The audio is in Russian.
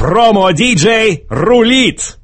Промо-диджей рулит!